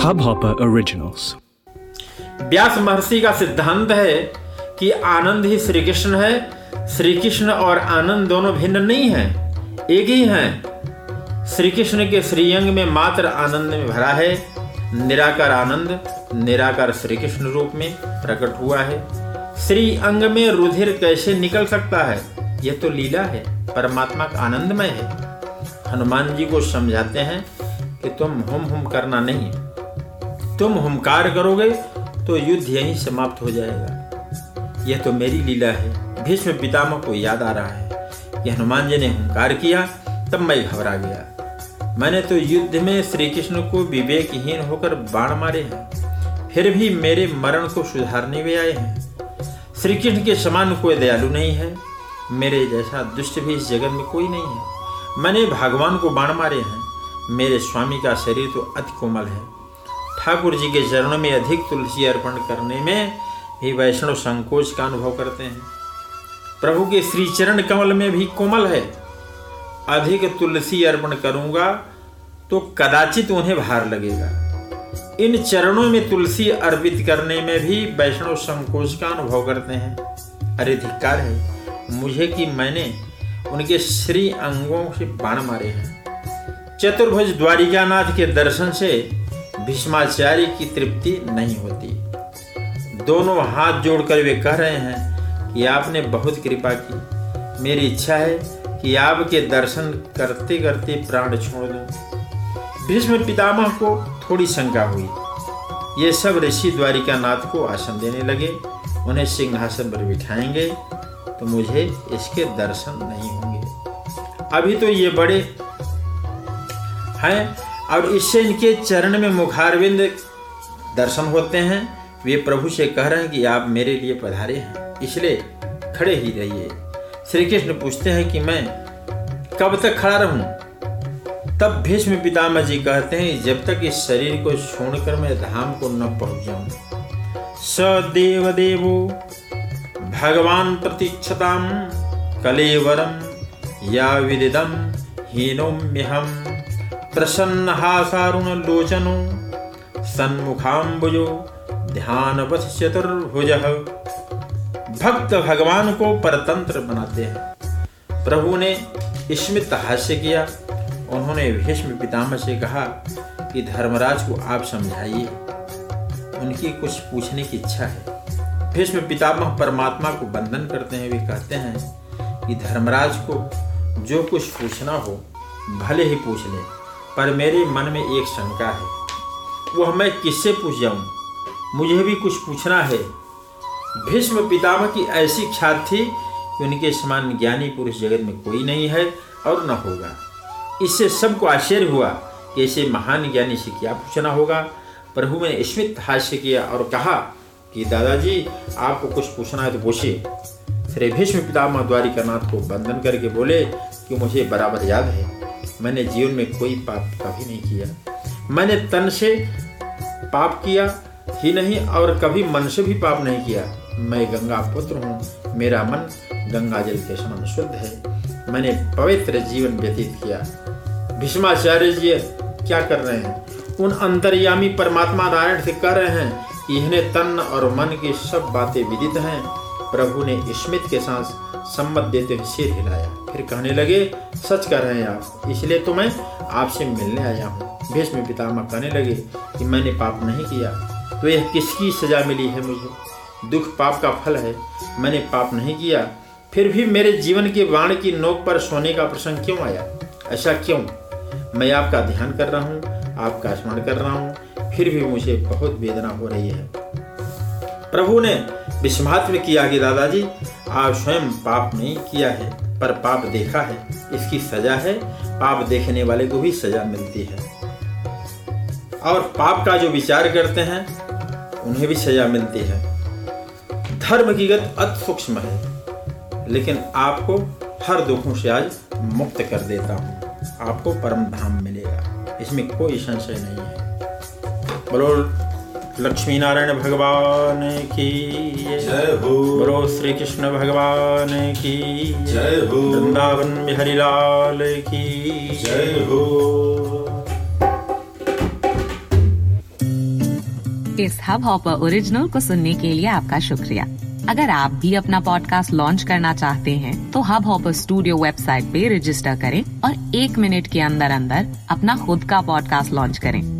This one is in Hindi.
Hubhopper Originals. व्यास महर्षि का सिद्धांत है कि आनंद ही श्री कृष्ण है। श्री कृष्ण और आनंद दोनों भिन्न नहीं हैं, एक ही हैं। श्री कृष्ण के श्रीअंग में मात्र आनंद में भरा है। निराकार आनंद, निराकार श्री कृष्ण रूप में प्रकट हुआ है। श्री अंग में रुधिर कैसे निकल सकता है, यह तो लीला है, परमात्मा का आनंदमय है। हनुमान जी को समझाते हैं कि तुम हुम हुम करना नहीं। तुम हुमकार करोगे तो युद्ध यहीं समाप्त हो जाएगा। यह तो मेरी लीला है। भीष्म पितामह को याद आ रहा है। कि हनुमान जी ने हुंकार किया, तब मैं घबरा गया। मैंने तो युद्ध में श्री कृष्ण को विवेकहीन होकर बाण मारे हैं। फिर भी मेरे मरण को सुधारने में आए हैं। श्री कृष्ण के समान कोई दयालु नहीं है। मेरे जैसा दुष्ट भी इस जगत में कोई नहीं है। मैंने भगवान को बाण मारे हैं। मेरे स्वामी का शरीर तो अति कोमल है। ठाकुर जी के चरणों में अधिक तुलसी अर्पण करने में भी वैष्णव संकोच का अनुभव करते हैं। प्रभु के श्री चरण कमल में भी कोमल है। अधिक तुलसी अर्पण करूँगा तो कदाचित उन्हें भार लगेगा। इन चरणों में तुलसी अर्पित करने में भी वैष्णव संकोच का अनुभव करते हैं। अरे धिक्कार है, मुझे कि मैंने उनके श्री अंगों से बाण मारे हैं। चतुर्भुज द्वारिकानाथ के दर्शन से भीष्माचार्य की तृप्ति नहीं होती। दोनों हाथ जोड़कर वे कह रहे हैं कि आपने बहुत कृपा की। मेरी इच्छा है कि आपके दर्शन करते करते प्राण छोड़ दूँ। भीष्म पितामह को थोड़ी शंका हुई। ये सब ऋषि द्वारिका नाथ को आसन देने लगे। उन्हें सिंहासन पर बिठाएँगे तो मुझे इसके दर्शन नहीं होंगे। अभी तो ये बड़े हैं और इससे इनके चरण में मुखारविंद दर्शन होते हैं। वे प्रभु से कह रहे हैं कि आप मेरे लिए पधारे हैं। इसलिए खड़े ही रहिए। श्री कृष्ण पूछते हैं कि मैं कब तक खड़ा रहूँ? तब भीष्म पितामह जी कहते हैं, जब तक इस शरीर को छोड़कर मैं धाम को न पहुँच जाऊँ। सदेव देवो, भगवान प्रतीक्षताम कलेवरम, या विदिदम, हीनोम्यहम। प्रसन्न हासारुण लोचनो सन्मुखाम्बुजो ध्यानवत चतुर्भुज भक्त भगवान को परतंत्र बनाते हैं। प्रभु ने स्मित हास्य किया, उन्होंने भीष्म पितामह से कहा कि धर्मराज को आप समझाइए। उनकी कुछ पूछने की इच्छा है। भीष्म पितामह परमात्मा को बंधन करते हैं, वे कहते हैं कि धर्मराज को जो कुछ पूछना हो, भले ही पूछ ले। पर मेरे मन में एक शंका है। वह मैं किससे पूछ जाऊँ? मुझे भी कुछ पूछना है। भीष्म पितामह की ऐसी ख्यात थी कि उनके समान ज्ञानी पुरुष जगत में कोई नहीं है और न होगा। इससे सबको आश्चर्य हुआ कि ऐसे महान ज्ञानी से क्या पूछना होगा। प्रभु ने स्मित हास्य किया और कहा कि दादाजी, आपको कुछ पूछना है तो पूछिए। श्री भीष्म पितामह द्वारिकानाथ को बंधन करके बोले कि मुझे बराबर याद है। मैंने जीवन में कोई पाप कभी नहीं किया। मैंने तन से पाप किया, ही नहीं, और कभी मन से भी पाप नहीं किया। मैं गंगा पुत्र हूँ, मेरा मन गंगा जल के समान शुद्ध है। मैंने पवित्र जीवन व्यतीत किया। भीष्माचार्य जी क्या कर रहे हैं? उन अंतर्यामी परमात्मा नारायण से कह रहे हैं कि इन्हें तन और मन की सब बातें विदित हैं। प्रभु ने स्मित के साथ सम्मत देते हुए सिर हिलाया। फिर कहने लगे, सच कर रहे हैं आप, इसलिए तो मैं आपसे मिलने आया हूँ। भीष्म पितामह कहने लगे, कि मैंने पाप नहीं किया तो यह किसकी सजा मिली है मुझे? दुख पाप का फल है, मैंने पाप नहीं किया, फिर भी मेरे जीवन के बाण की नोक पर सोने का प्रसंग क्यों आया? ऐसा क्यों? मैं आपका ध्यान कर रहा हूँ, आपका स्मरण कर रहा हूँ, फिर भी मुझे बहुत वेदना हो रही है। प्रभु ने विस्मात में किया कि दादाजी, आप स्वयं पाप नहीं किया है, पर पाप देखा है। इसकी सजा है। पाप देखने वाले को भी सजा मिलती है। और पाप का जो विचार करते हैं, उन्हें भी सजा मिलती है। धर्म की गत अति सूक्ष्म है, लेकिन आपको हर दुखों से आज मुक्त कर देता हूँ। आपको परम धाम मिलेगा। इसमें कोई संशय नहीं है। बोलो लक्ष्मी नारायण भगवान की जय। हो। बोलो श्री कृष्ण भगवान की जय। हो। वृंदावन बिहारी लाल की जय हो। इस हब हॉपर ओरिजिनल को सुनने के लिए आपका शुक्रिया। अगर आप भी अपना पॉडकास्ट लॉन्च करना चाहते हैं तो हब हॉपर स्टूडियो वेबसाइट पे रजिस्टर करें और एक मिनट के अंदर अंदर अपना खुद का पॉडकास्ट लॉन्च करें।